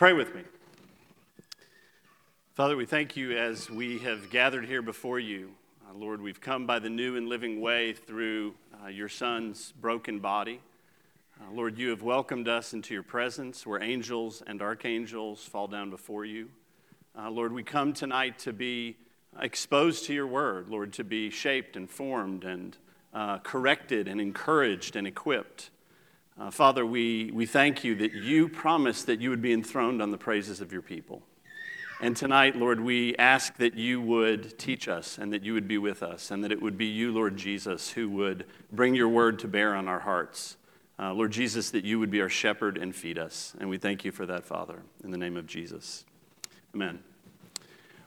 Pray with me. Father, we thank you as we have gathered here before you. Uh, Lord, we've come by the new and living way through uh, your Son's broken body. Uh, Lord, you have welcomed us into your presence where angels and archangels fall down before you. Uh, Lord, we come tonight to be exposed to your word, Lord, to be shaped and formed and uh, corrected and encouraged and equipped. Uh, Father, we, we thank you that you promised that you would be enthroned on the praises of your people. And tonight, Lord, we ask that you would teach us and that you would be with us, and that it would be you, Lord Jesus, who would bring your word to bear on our hearts. Uh, Lord Jesus, that you would be our shepherd and feed us. And we thank you for that, Father, in the name of Jesus. Amen.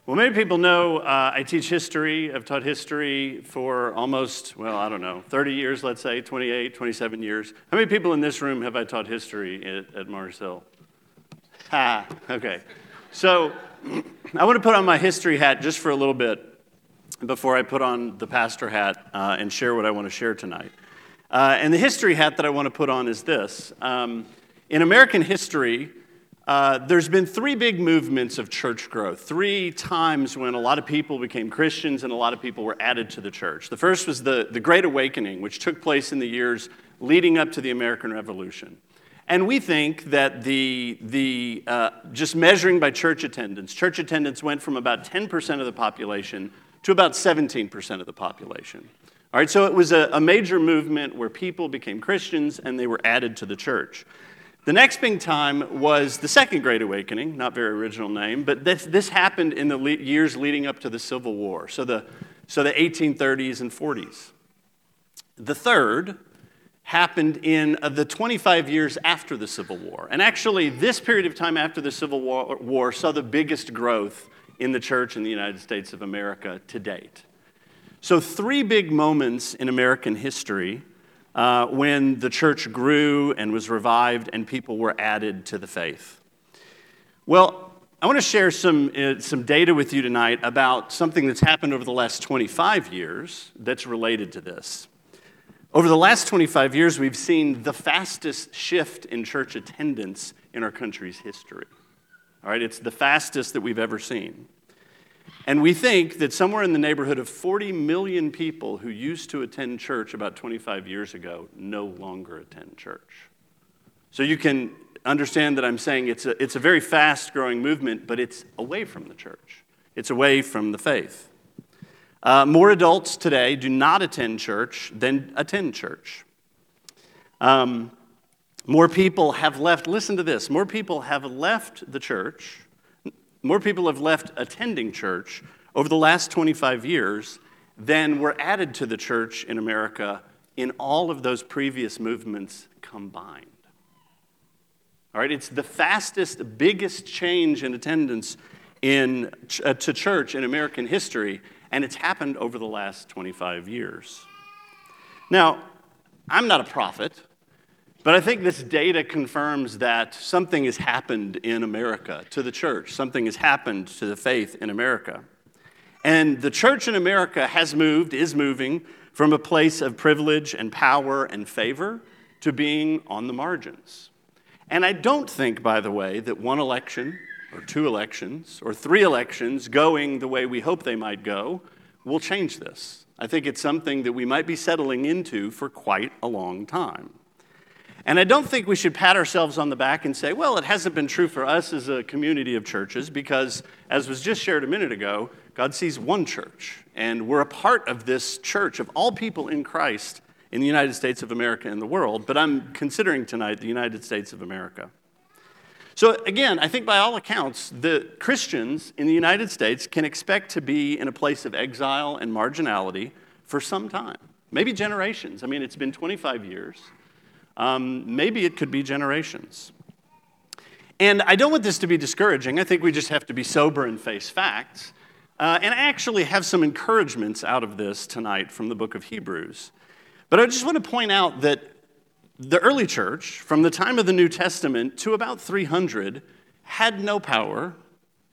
Well, many people know uh, I teach history. I've taught history for almost, well, I don't know, 30 years, let's say, 28, 27 years. How many people in this room have I taught history at, at Mars Hill? Ha, okay. So I want to put on my history hat just for a little bit before I put on the pastor hat uh, and share what I want to share tonight. Uh, and the history hat that I want to put on is this. Um, in American history, uh, there's been three big movements of church growth, three times when a lot of people became Christians and a lot of people were added to the church. The first was the, the Great Awakening, which took place in the years leading up to the American Revolution. And we think that the, the uh, just measuring by church attendance, church attendance went from about 10% of the population to about 17% of the population. All right, so it was a, a major movement where people became Christians and they were added to the church. The next big time was the Second Great Awakening, not very original name, but this, this happened in the le- years leading up to the Civil War, so the, so the 1830s and 40s. The third happened in uh, the 25 years after the Civil War. And actually, this period of time after the Civil War, War saw the biggest growth in the church in the United States of America to date. So, three big moments in American history uh, when the church grew and was revived and people were added to the faith. Well, I want to share some, uh, some data with you tonight about something that's happened over the last 25 years that's related to this. Over the last 25 years, we've seen the fastest shift in church attendance in our country's history. All right, it's the fastest that we've ever seen. And we think that somewhere in the neighborhood of 40 million people who used to attend church about 25 years ago no longer attend church. So you can understand that I'm saying it's a, it's a very fast growing movement, but it's away from the church, it's away from the faith. Uh, more adults today do not attend church than attend church. Um, more people have left, listen to this, more people have left the church more people have left attending church over the last 25 years than were added to the church in America in all of those previous movements combined. All right, it's the fastest, biggest change in attendance in, uh, to church in American history, and it's happened over the last 25 years. Now, I'm not a prophet. But I think this data confirms that something has happened in America to the church, something has happened to the faith in America. And the church in America has moved, is moving from a place of privilege and power and favor to being on the margins. And I don't think, by the way, that one election or two elections or three elections going the way we hope they might go will change this. I think it's something that we might be settling into for quite a long time. And I don't think we should pat ourselves on the back and say, well, it hasn't been true for us as a community of churches, because as was just shared a minute ago, God sees one church. And we're a part of this church of all people in Christ in the United States of America and the world. But I'm considering tonight the United States of America. So, again, I think by all accounts, the Christians in the United States can expect to be in a place of exile and marginality for some time, maybe generations. I mean, it's been 25 years. Um, maybe it could be generations. And I don't want this to be discouraging. I think we just have to be sober and face facts. Uh, and I actually have some encouragements out of this tonight from the book of Hebrews. But I just want to point out that the early church, from the time of the New Testament to about 300, had no power,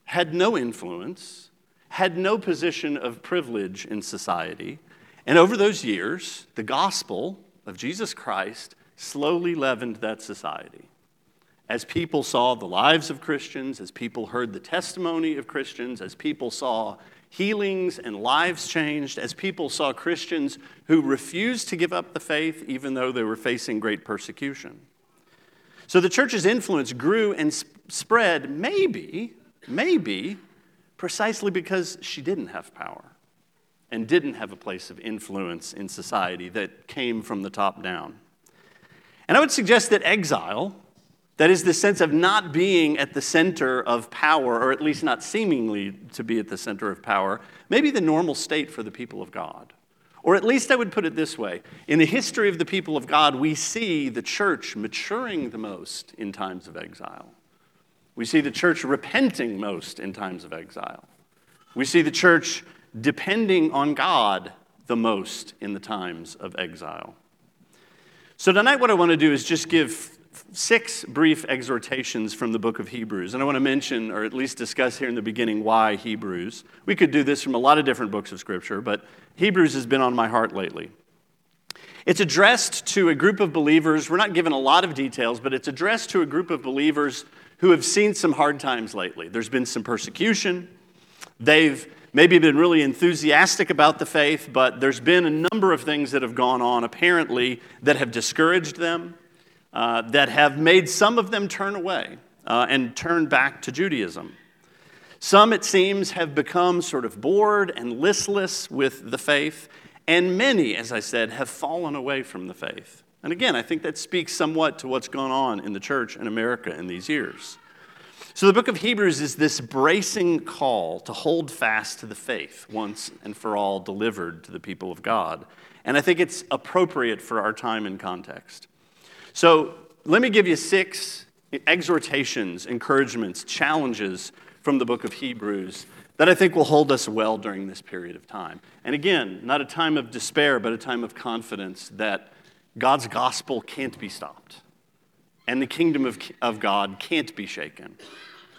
had no influence, had no position of privilege in society. And over those years, the gospel of Jesus Christ slowly leavened that society. as people saw the lives of Christians, as people heard the testimony of Christians, as people saw healings and lives changed, as people saw Christians who refused to give up the faith even though they were facing great persecution. So the church's influence grew and spread, maybe, maybe, precisely because she didn't have power and didn't have a place of influence in society that came from the top down. And I would suggest that exile, that is the sense of not being at the center of power, or at least not seemingly to be at the center of power, may be the normal state for the people of God. Or at least I would put it this way in the history of the people of God, we see the church maturing the most in times of exile. We see the church repenting most in times of exile. We see the church depending on God the most in the times of exile. So, tonight, what I want to do is just give six brief exhortations from the book of Hebrews. And I want to mention, or at least discuss here in the beginning, why Hebrews. We could do this from a lot of different books of Scripture, but Hebrews has been on my heart lately. It's addressed to a group of believers. We're not given a lot of details, but it's addressed to a group of believers who have seen some hard times lately. There's been some persecution. They've maybe been really enthusiastic about the faith, but there's been a number of things that have gone on apparently that have discouraged them, uh, that have made some of them turn away uh, and turn back to Judaism. Some, it seems, have become sort of bored and listless with the faith, and many, as I said, have fallen away from the faith. And again, I think that speaks somewhat to what's gone on in the church in America in these years. So, the book of Hebrews is this bracing call to hold fast to the faith once and for all delivered to the people of God. And I think it's appropriate for our time and context. So, let me give you six exhortations, encouragements, challenges from the book of Hebrews that I think will hold us well during this period of time. And again, not a time of despair, but a time of confidence that God's gospel can't be stopped and the kingdom of, of God can't be shaken,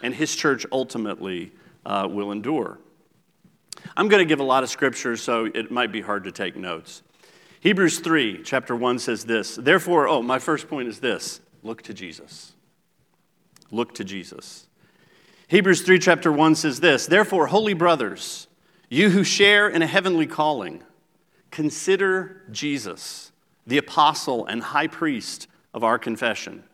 and his church ultimately uh, will endure. I'm going to give a lot of scripture, so it might be hard to take notes. Hebrews 3, chapter 1 says this Therefore, oh, my first point is this look to Jesus. Look to Jesus. Hebrews 3, chapter 1 says this Therefore, holy brothers, you who share in a heavenly calling, consider Jesus, the apostle and high priest of our confession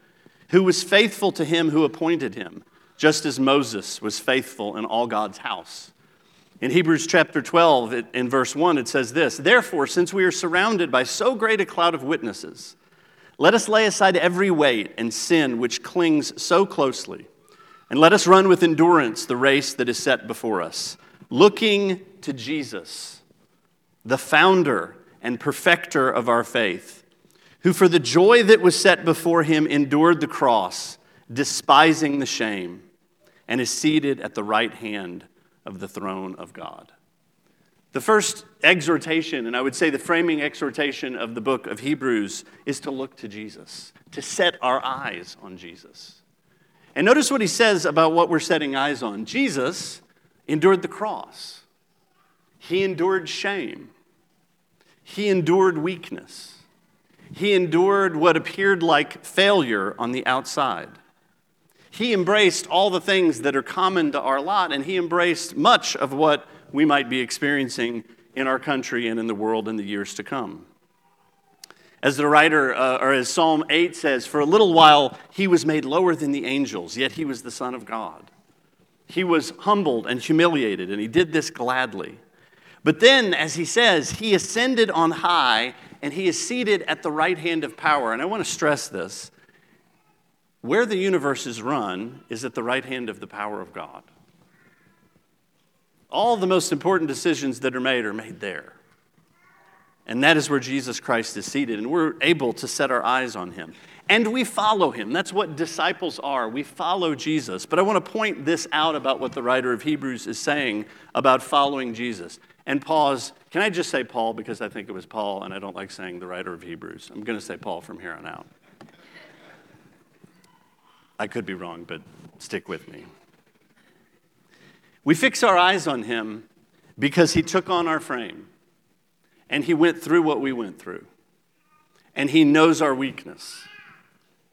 who was faithful to him who appointed him, just as Moses was faithful in all God's house. In Hebrews chapter 12, in verse 1, it says this Therefore, since we are surrounded by so great a cloud of witnesses, let us lay aside every weight and sin which clings so closely, and let us run with endurance the race that is set before us, looking to Jesus, the founder and perfecter of our faith who for the joy that was set before him endured the cross, despising the shame, and is seated at the right hand of the throne of God. The first exhortation, and I would say the framing exhortation of the book of Hebrews, is to look to Jesus, to set our eyes on Jesus. And notice what he says about what we're setting eyes on. Jesus endured the cross, he endured shame, he endured weakness. He endured what appeared like failure on the outside. He embraced all the things that are common to our lot, and he embraced much of what we might be experiencing in our country and in the world in the years to come. As the writer, uh, or as Psalm 8 says, for a little while he was made lower than the angels, yet he was the Son of God. He was humbled and humiliated, and he did this gladly. But then, as he says, he ascended on high and he is seated at the right hand of power. And I want to stress this where the universe is run is at the right hand of the power of God. All the most important decisions that are made are made there. And that is where Jesus Christ is seated, and we're able to set our eyes on him. And we follow him. That's what disciples are. We follow Jesus. But I want to point this out about what the writer of Hebrews is saying about following Jesus and pause. Can I just say Paul because I think it was Paul and I don't like saying the writer of Hebrews? I'm going to say Paul from here on out. I could be wrong, but stick with me. We fix our eyes on him because he took on our frame and he went through what we went through. And he knows our weakness.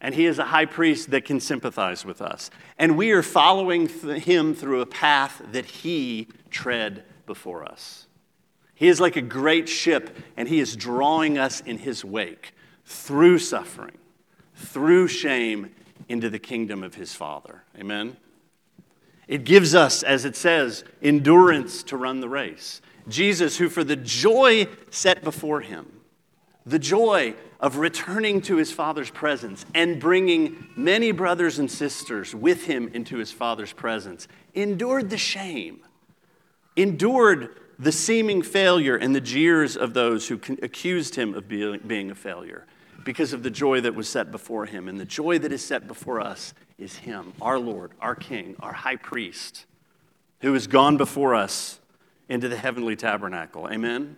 and he is a high priest that can sympathize with us. And we are following him through a path that he tread before us. He is like a great ship, and he is drawing us in his wake through suffering, through shame, into the kingdom of his Father. Amen? It gives us, as it says, endurance to run the race. Jesus, who for the joy set before him, the joy of returning to his Father's presence and bringing many brothers and sisters with him into his Father's presence, endured the shame, endured the seeming failure and the jeers of those who accused him of being a failure because of the joy that was set before him. And the joy that is set before us is him, our Lord, our King, our high priest, who has gone before us into the heavenly tabernacle. Amen?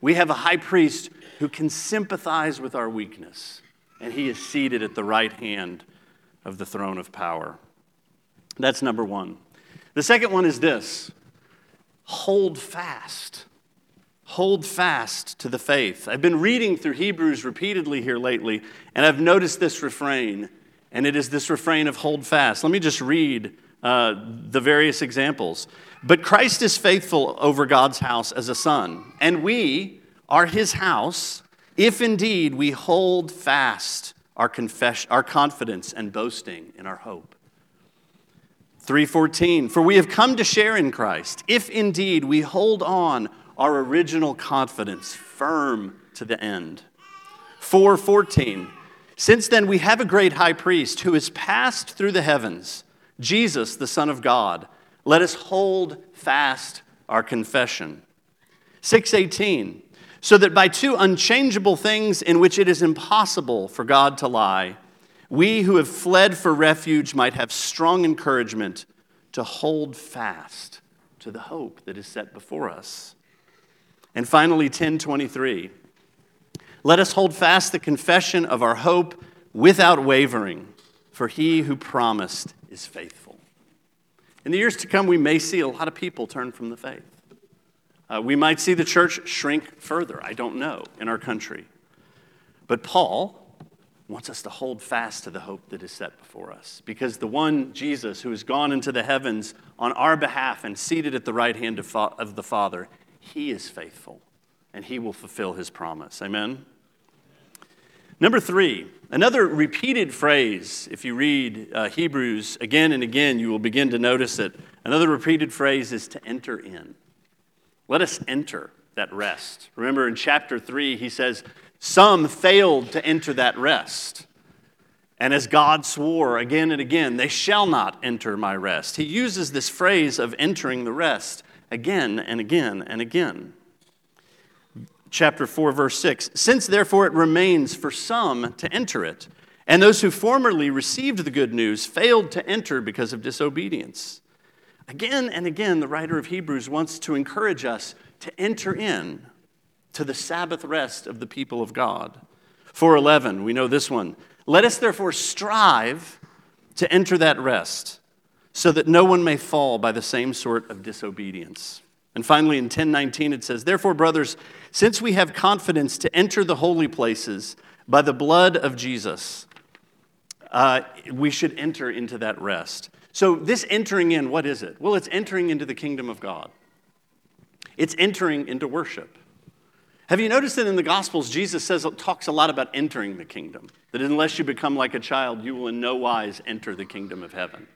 We have a high priest who can sympathize with our weakness, and he is seated at the right hand of the throne of power. That's number one. The second one is this hold fast. Hold fast to the faith. I've been reading through Hebrews repeatedly here lately, and I've noticed this refrain, and it is this refrain of hold fast. Let me just read uh, the various examples. But Christ is faithful over God's house as a son, and we are his house if indeed we hold fast our, confess- our confidence and boasting in our hope. 3:14 For we have come to share in Christ if indeed we hold on our original confidence firm to the end. 4:14 Since then we have a great high priest who has passed through the heavens, Jesus the son of God. Let us hold fast our confession. 6:18 So that by two unchangeable things in which it is impossible for God to lie we who have fled for refuge might have strong encouragement to hold fast to the hope that is set before us. And finally 1023 Let us hold fast the confession of our hope without wavering, for he who promised is faithful. In the years to come, we may see a lot of people turn from the faith. Uh, we might see the church shrink further, I don't know, in our country. But Paul, wants us to hold fast to the hope that is set before us. Because the one, Jesus, who has gone into the heavens on our behalf and seated at the right hand of, fa- of the Father, he is faithful and he will fulfill his promise. Amen? Number three, another repeated phrase, if you read uh, Hebrews again and again, you will begin to notice it. Another repeated phrase is to enter in. Let us enter that rest. Remember in chapter 3, he says, some failed to enter that rest. And as God swore again and again, they shall not enter my rest. He uses this phrase of entering the rest again and again and again. Chapter 4, verse 6 Since therefore it remains for some to enter it, and those who formerly received the good news failed to enter because of disobedience. Again and again, the writer of Hebrews wants to encourage us to enter in to the Sabbath rest of the people of God. 411, we know this one. Let us therefore strive to enter that rest so that no one may fall by the same sort of disobedience. And finally, in 1019, it says, Therefore, brothers, since we have confidence to enter the holy places by the blood of Jesus, uh, we should enter into that rest. So, this entering in, what is it? Well, it's entering into the kingdom of God, it's entering into worship. Have you noticed that in the Gospels, Jesus says, talks a lot about entering the kingdom? That unless you become like a child, you will in no wise enter the kingdom of heaven.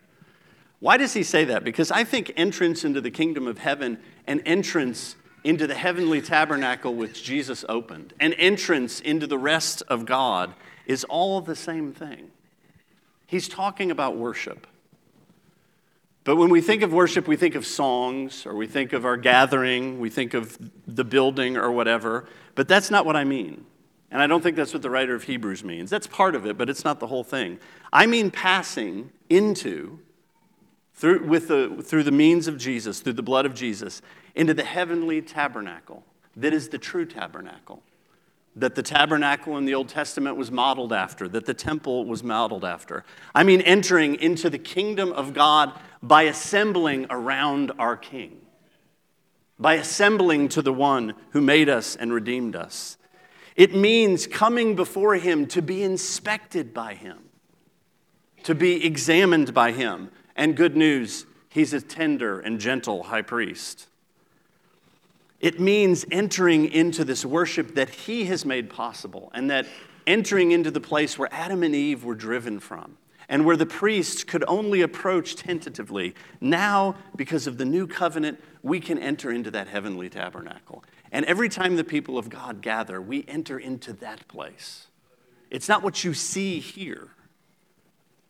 Why does he say that? Because I think entrance into the kingdom of heaven and entrance into the heavenly tabernacle which Jesus opened and entrance into the rest of God is all the same thing. He's talking about worship. But when we think of worship, we think of songs, or we think of our gathering, we think of the building, or whatever. But that's not what I mean. And I don't think that's what the writer of Hebrews means. That's part of it, but it's not the whole thing. I mean passing into, through, with the, through the means of Jesus, through the blood of Jesus, into the heavenly tabernacle that is the true tabernacle that the tabernacle in the Old Testament was modeled after, that the temple was modeled after. I mean, entering into the kingdom of God by assembling around our King, by assembling to the one who made us and redeemed us. It means coming before Him to be inspected by Him, to be examined by Him. And good news, He's a tender and gentle high priest. It means entering into this worship that He has made possible and that entering into the place where Adam and Eve were driven from and where the priests could only approach tentatively. Now, because of the new covenant, we can enter into that heavenly tabernacle. And every time the people of God gather, we enter into that place. It's not what you see here,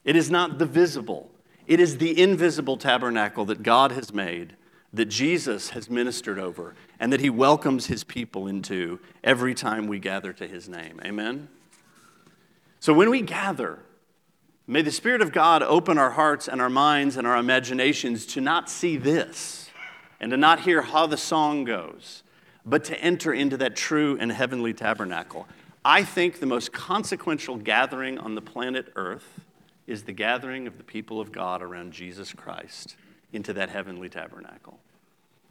it is not the visible, it is the invisible tabernacle that God has made, that Jesus has ministered over, and that he welcomes his people into every time we gather to his name. Amen? So when we gather, may the Spirit of God open our hearts and our minds and our imaginations to not see this and to not hear how the song goes, but to enter into that true and heavenly tabernacle. I think the most consequential gathering on the planet Earth is the gathering of the people of God around Jesus Christ into that heavenly tabernacle.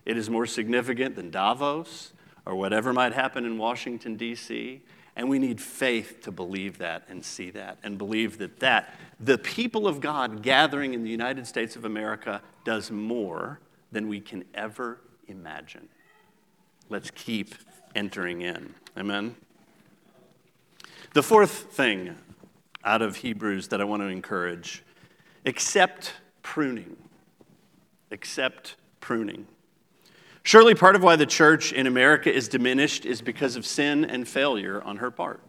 It is more significant than Davos or whatever might happen in Washington, D.C. And we need faith to believe that and see that and believe that that the people of God gathering in the United States of America does more than we can ever imagine. Let's keep entering in. Amen. The fourth thing out of Hebrews that I want to encourage accept pruning. Accept pruning. Surely, part of why the church in America is diminished is because of sin and failure on her part.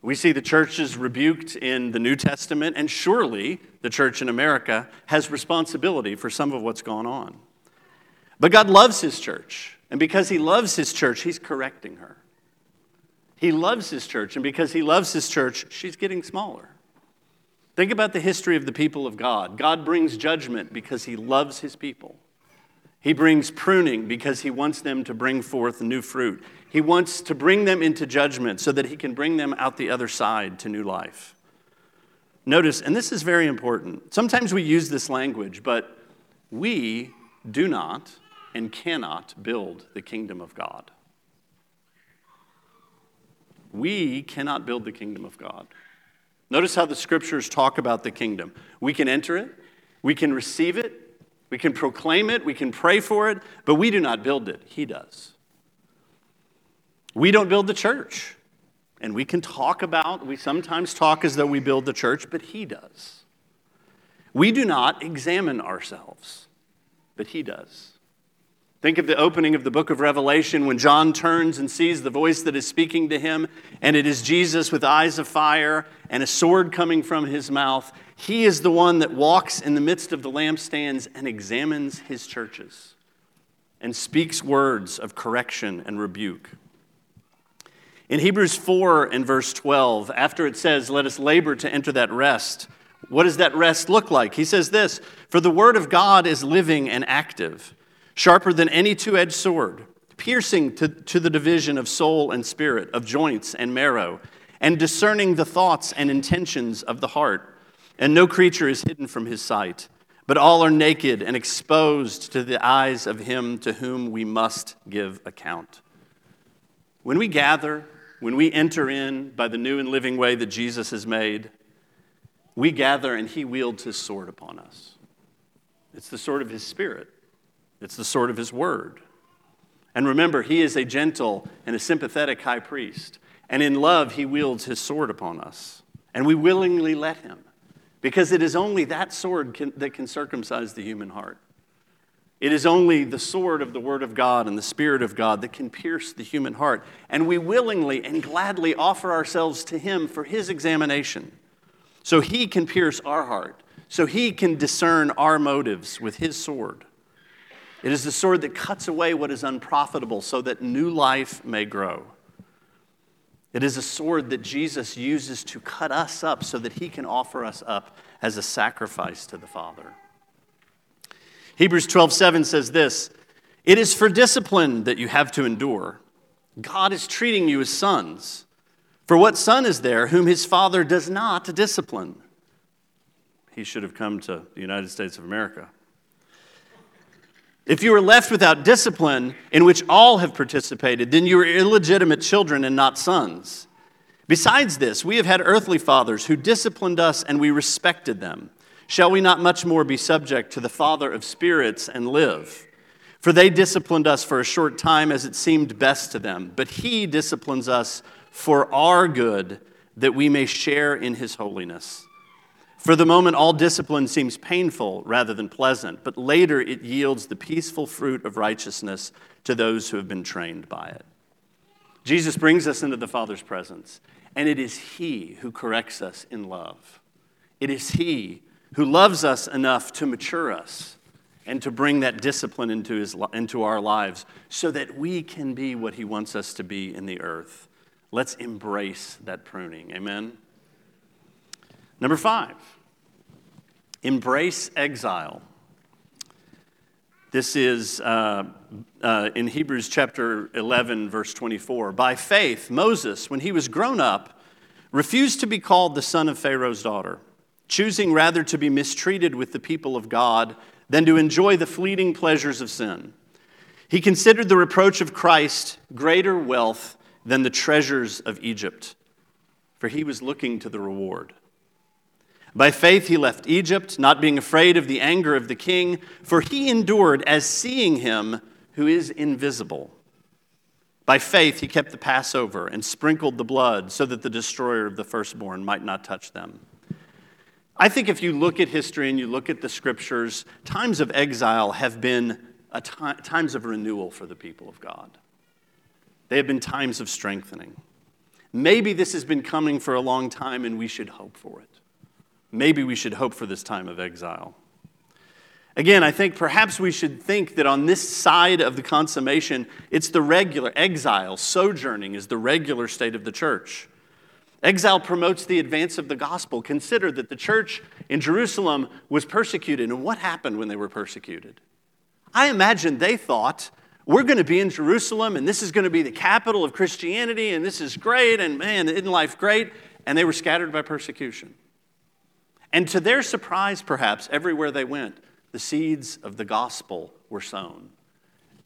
We see the churches rebuked in the New Testament, and surely the church in America has responsibility for some of what's gone on. But God loves His church, and because He loves His church, He's correcting her. He loves his church, and because he loves his church, she's getting smaller. Think about the history of the people of God. God brings judgment because he loves his people. He brings pruning because he wants them to bring forth new fruit. He wants to bring them into judgment so that he can bring them out the other side to new life. Notice, and this is very important, sometimes we use this language, but we do not and cannot build the kingdom of God. We cannot build the kingdom of God. Notice how the scriptures talk about the kingdom. We can enter it, we can receive it, we can proclaim it, we can pray for it, but we do not build it. He does. We don't build the church. And we can talk about, we sometimes talk as though we build the church, but He does. We do not examine ourselves, but He does. Think of the opening of the book of Revelation when John turns and sees the voice that is speaking to him, and it is Jesus with eyes of fire and a sword coming from his mouth. He is the one that walks in the midst of the lampstands and examines his churches and speaks words of correction and rebuke. In Hebrews 4 and verse 12, after it says, Let us labor to enter that rest, what does that rest look like? He says this For the word of God is living and active sharper than any two edged sword, piercing to, to the division of soul and spirit, of joints and marrow, and discerning the thoughts and intentions of the heart. And no creature is hidden from his sight, but all are naked and exposed to the eyes of him to whom we must give account. When we gather, when we enter in by the new and living way that Jesus has made, we gather and he wields his sword upon us. It's the sword of his spirit. It's the sword of his word. And remember, he is a gentle and a sympathetic high priest. And in love, he wields his sword upon us. And we willingly let him, because it is only that sword can, that can circumcise the human heart. It is only the sword of the Word of God and the Spirit of God that can pierce the human heart. And we willingly and gladly offer ourselves to Him for His examination. So He can pierce our heart, so He can discern our motives with His sword. It is the sword that cuts away what is unprofitable so that new life may grow. It is a sword that Jesus uses to cut us up so that he can offer us up as a sacrifice to the Father. Hebrews 12:7 says this, "It is for discipline that you have to endure. God is treating you as sons. For what son is there whom his father does not discipline?" He should have come to the United States of America. If you are left without discipline in which all have participated, then you are illegitimate children and not sons. Besides this, we have had earthly fathers who disciplined us and we respected them. Shall we not much more be subject to the Father of spirits and live? For they disciplined us for a short time as it seemed best to them, but He disciplines us for our good, that we may share in His holiness. For the moment, all discipline seems painful rather than pleasant, but later it yields the peaceful fruit of righteousness to those who have been trained by it. Jesus brings us into the Father's presence, and it is He who corrects us in love. It is He who loves us enough to mature us and to bring that discipline into, his, into our lives so that we can be what He wants us to be in the earth. Let's embrace that pruning. Amen? Number five, embrace exile. This is uh, uh, in Hebrews chapter 11, verse 24. By faith, Moses, when he was grown up, refused to be called the son of Pharaoh's daughter, choosing rather to be mistreated with the people of God than to enjoy the fleeting pleasures of sin. He considered the reproach of Christ greater wealth than the treasures of Egypt, for he was looking to the reward. By faith, he left Egypt, not being afraid of the anger of the king, for he endured as seeing him who is invisible. By faith, he kept the Passover and sprinkled the blood so that the destroyer of the firstborn might not touch them. I think if you look at history and you look at the scriptures, times of exile have been times of renewal for the people of God. They have been times of strengthening. Maybe this has been coming for a long time and we should hope for it. Maybe we should hope for this time of exile. Again, I think perhaps we should think that on this side of the consummation, it's the regular exile, sojourning is the regular state of the church. Exile promotes the advance of the gospel. Consider that the church in Jerusalem was persecuted. And what happened when they were persecuted? I imagine they thought, we're going to be in Jerusalem and this is going to be the capital of Christianity and this is great and man, isn't life great? And they were scattered by persecution. And to their surprise, perhaps, everywhere they went, the seeds of the gospel were sown.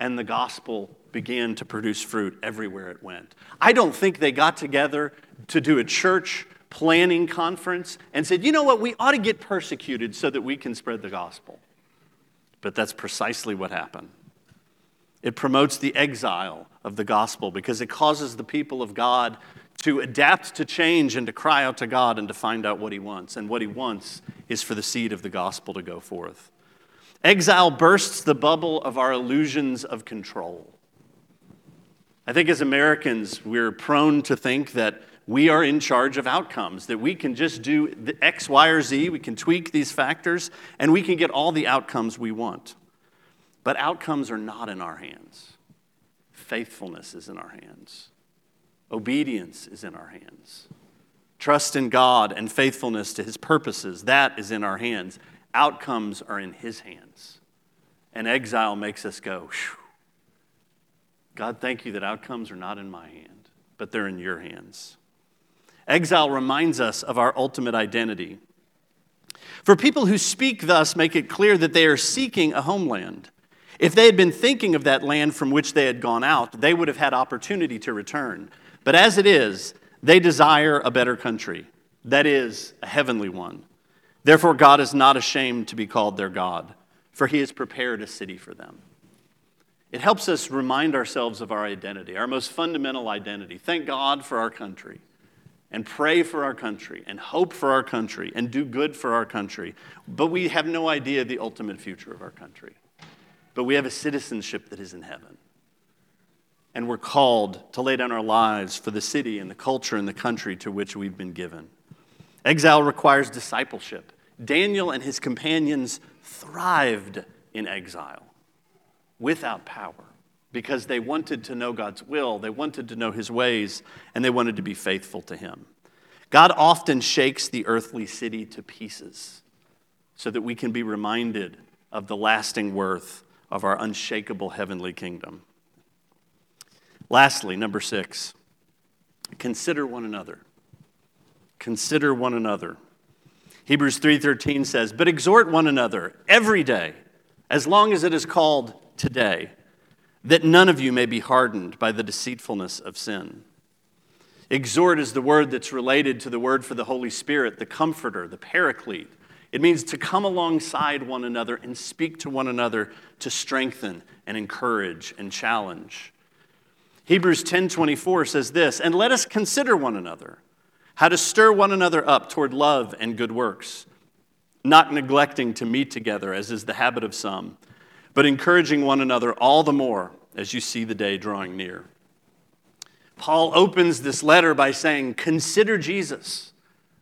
And the gospel began to produce fruit everywhere it went. I don't think they got together to do a church planning conference and said, you know what, we ought to get persecuted so that we can spread the gospel. But that's precisely what happened. It promotes the exile of the gospel because it causes the people of God to adapt to change and to cry out to God and to find out what He wants. And what He wants is for the seed of the gospel to go forth. Exile bursts the bubble of our illusions of control. I think as Americans, we're prone to think that we are in charge of outcomes, that we can just do X, Y, or Z, we can tweak these factors, and we can get all the outcomes we want. But outcomes are not in our hands. Faithfulness is in our hands, obedience is in our hands. Trust in God and faithfulness to his purposes, that is in our hands. Outcomes are in his hands. And exile makes us go, God, thank you that outcomes are not in my hand, but they're in your hands. Exile reminds us of our ultimate identity. For people who speak thus, make it clear that they are seeking a homeland. If they had been thinking of that land from which they had gone out, they would have had opportunity to return. But as it is, they desire a better country, that is, a heavenly one. Therefore, God is not ashamed to be called their God, for he has prepared a city for them. It helps us remind ourselves of our identity, our most fundamental identity. Thank God for our country and pray for our country and hope for our country and do good for our country. But we have no idea the ultimate future of our country. But we have a citizenship that is in heaven. And we're called to lay down our lives for the city and the culture and the country to which we've been given. Exile requires discipleship. Daniel and his companions thrived in exile without power because they wanted to know God's will, they wanted to know His ways, and they wanted to be faithful to Him. God often shakes the earthly city to pieces so that we can be reminded of the lasting worth of our unshakable heavenly kingdom. Lastly, number six, consider one another. Consider one another. Hebrews 3:13 says, "But exhort one another every day, as long as it is called today, that none of you may be hardened by the deceitfulness of sin. Exhort is the word that's related to the word for the Holy Spirit, the comforter, the paraclete. It means to come alongside one another and speak to one another to strengthen and encourage and challenge. Hebrews 10:24 says this, "And let us consider one another, how to stir one another up toward love and good works, not neglecting to meet together as is the habit of some, but encouraging one another all the more as you see the day drawing near." Paul opens this letter by saying, "Consider Jesus,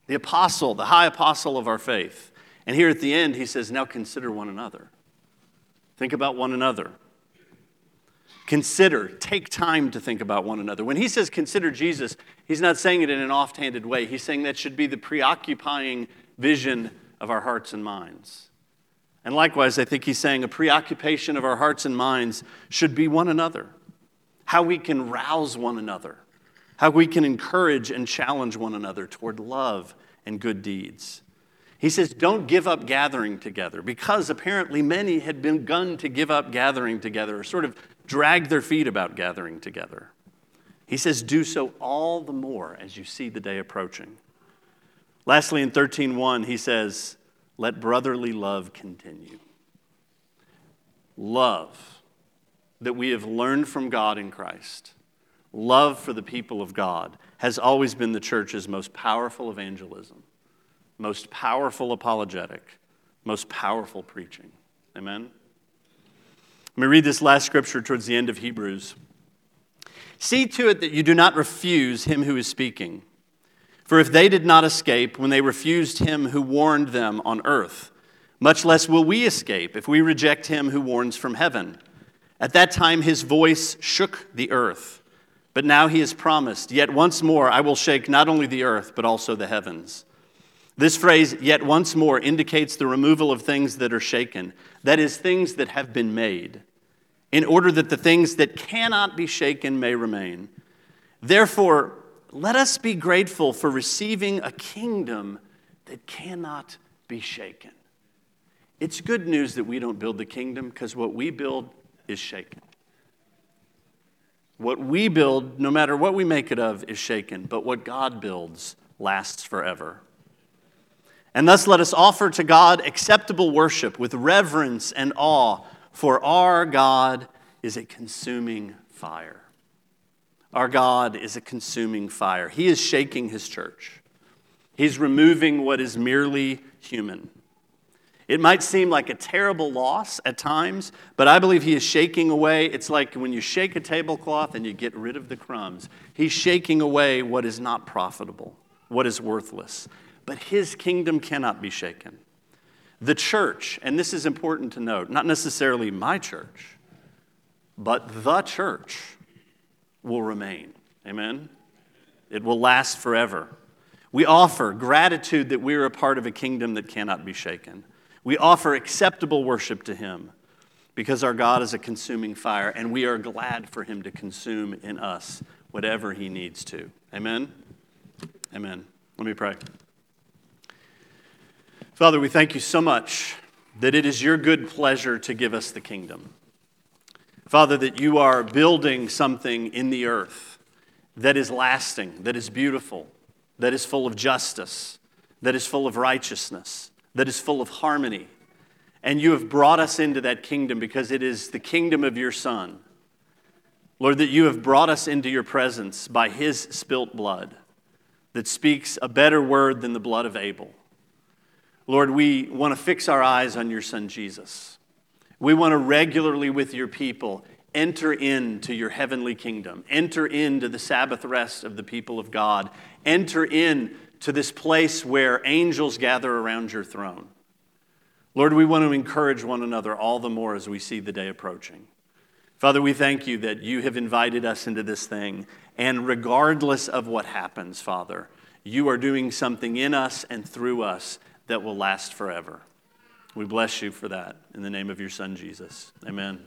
the apostle, the high apostle of our faith." And here at the end he says, "Now consider one another." Think about one another. Consider, take time to think about one another. When he says consider Jesus, he's not saying it in an offhanded way. He's saying that should be the preoccupying vision of our hearts and minds. And likewise, I think he's saying a preoccupation of our hearts and minds should be one another. How we can rouse one another, how we can encourage and challenge one another toward love and good deeds. He says, Don't give up gathering together, because apparently many had begun to give up gathering together, or sort of drag their feet about gathering together. He says, Do so all the more as you see the day approaching. Lastly, in 13:1, he says, Let brotherly love continue. Love that we have learned from God in Christ, love for the people of God, has always been the church's most powerful evangelism, most powerful apologetic, most powerful preaching. Amen? Let me read this last scripture towards the end of Hebrews. See to it that you do not refuse him who is speaking. For if they did not escape when they refused him who warned them on earth, much less will we escape if we reject him who warns from heaven. At that time his voice shook the earth, but now he has promised, Yet once more I will shake not only the earth, but also the heavens. This phrase, yet once more, indicates the removal of things that are shaken, that is, things that have been made, in order that the things that cannot be shaken may remain. Therefore, let us be grateful for receiving a kingdom that cannot be shaken. It's good news that we don't build the kingdom because what we build is shaken. What we build, no matter what we make it of, is shaken, but what God builds lasts forever. And thus let us offer to God acceptable worship with reverence and awe, for our God is a consuming fire. Our God is a consuming fire. He is shaking his church, He's removing what is merely human. It might seem like a terrible loss at times, but I believe he is shaking away. It's like when you shake a tablecloth and you get rid of the crumbs. He's shaking away what is not profitable, what is worthless but his kingdom cannot be shaken. The church, and this is important to note, not necessarily my church, but the church will remain. Amen? It will last forever. We offer gratitude that we are a part of a kingdom that cannot be shaken. We offer acceptable worship to Him because our God is a consuming fire, and we are glad for Him to consume in us whatever He needs to. Amen? Amen. Let me pray. Father, we thank you so much that it is your good pleasure to give us the kingdom. Father, that you are building something in the earth that is lasting, that is beautiful, that is full of justice, that is full of righteousness, that is full of harmony. And you have brought us into that kingdom because it is the kingdom of your Son. Lord, that you have brought us into your presence by his spilt blood that speaks a better word than the blood of Abel. Lord, we want to fix our eyes on your son Jesus. We want to regularly, with your people, enter into your heavenly kingdom, enter into the Sabbath rest of the people of God, enter in to this place where angels gather around your throne. Lord, we want to encourage one another all the more as we see the day approaching. Father, we thank you that you have invited us into this thing. And regardless of what happens, Father, you are doing something in us and through us that will last forever. We bless you for that in the name of your Son, Jesus. Amen.